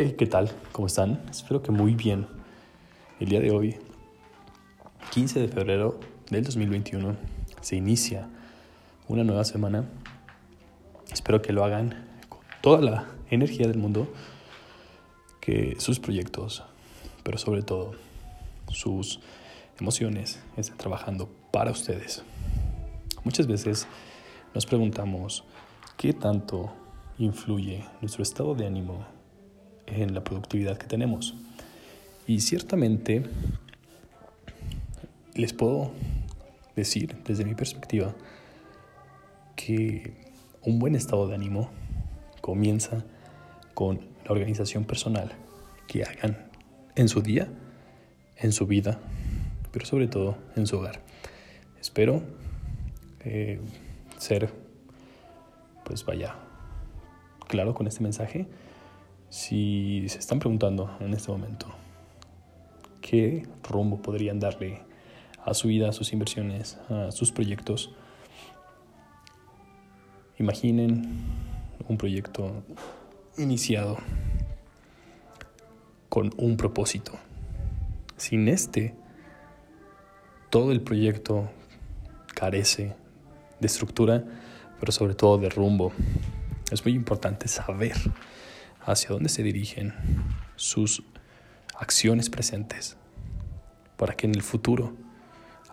Hey, ¿qué tal? ¿Cómo están? Espero que muy bien. El día de hoy, 15 de febrero del 2021, se inicia una nueva semana. Espero que lo hagan con toda la energía del mundo, que sus proyectos, pero sobre todo sus emociones estén trabajando para ustedes. Muchas veces nos preguntamos qué tanto influye nuestro estado de ánimo en la productividad que tenemos. Y ciertamente les puedo decir desde mi perspectiva que un buen estado de ánimo comienza con la organización personal que hagan en su día, en su vida, pero sobre todo en su hogar. Espero eh, ser, pues vaya, claro con este mensaje si se están preguntando en este momento qué rumbo podrían darle a su vida, a sus inversiones, a sus proyectos, imaginen un proyecto iniciado con un propósito. Sin este, todo el proyecto carece de estructura, pero sobre todo de rumbo. Es muy importante saber hacia dónde se dirigen sus acciones presentes para que en el futuro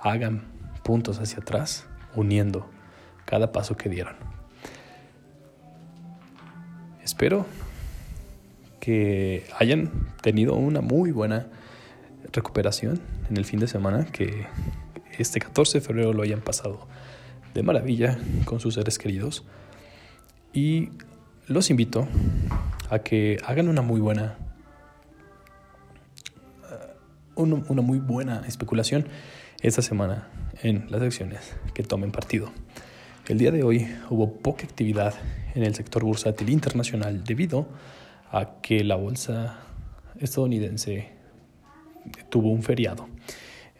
hagan puntos hacia atrás uniendo cada paso que dieron. Espero que hayan tenido una muy buena recuperación en el fin de semana, que este 14 de febrero lo hayan pasado de maravilla con sus seres queridos y los invito a que hagan una muy buena uh, una muy buena especulación esta semana en las acciones que tomen partido. El día de hoy hubo poca actividad en el sector bursátil internacional debido a que la bolsa estadounidense tuvo un feriado.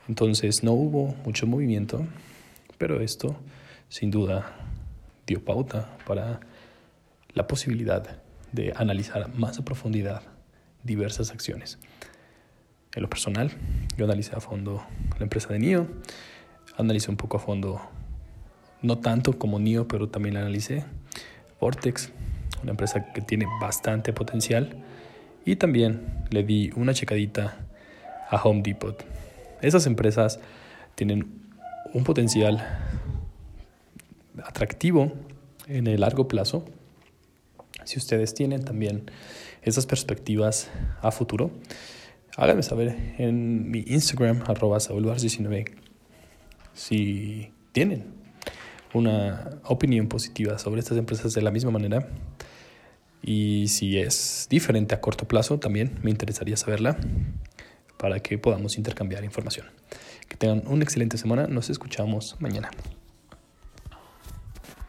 Entonces no hubo mucho movimiento, pero esto sin duda dio pauta para la posibilidad de analizar más a profundidad diversas acciones. En lo personal, yo analicé a fondo la empresa de NIO, analicé un poco a fondo, no tanto como NIO, pero también la analicé, Vortex, una empresa que tiene bastante potencial, y también le di una checadita a Home Depot. Esas empresas tienen un potencial atractivo en el largo plazo si ustedes tienen también esas perspectivas a futuro, háganme saber en mi Instagram, arroba 19 si tienen una opinión positiva sobre estas empresas de la misma manera. Y si es diferente a corto plazo, también me interesaría saberla para que podamos intercambiar información. Que tengan una excelente semana. Nos escuchamos mañana.